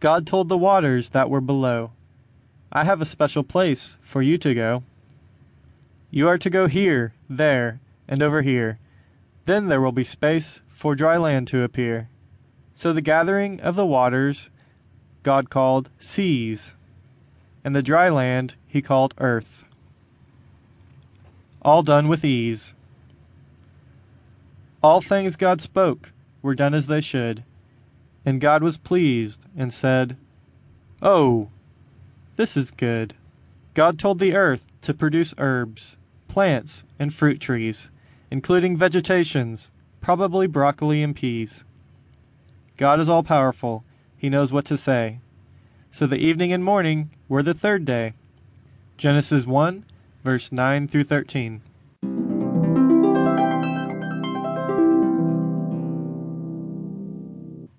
God told the waters that were below, I have a special place for you to go. You are to go here, there, and over here. Then there will be space for dry land to appear. So the gathering of the waters God called seas, and the dry land he called earth. All done with ease. All things God spoke were done as they should, and God was pleased and said, Oh, this is good. God told the earth to produce herbs, plants, and fruit trees, including vegetations, probably broccoli and peas. God is all powerful, He knows what to say. So the evening and morning were the third day. Genesis 1, verse 9 through 13.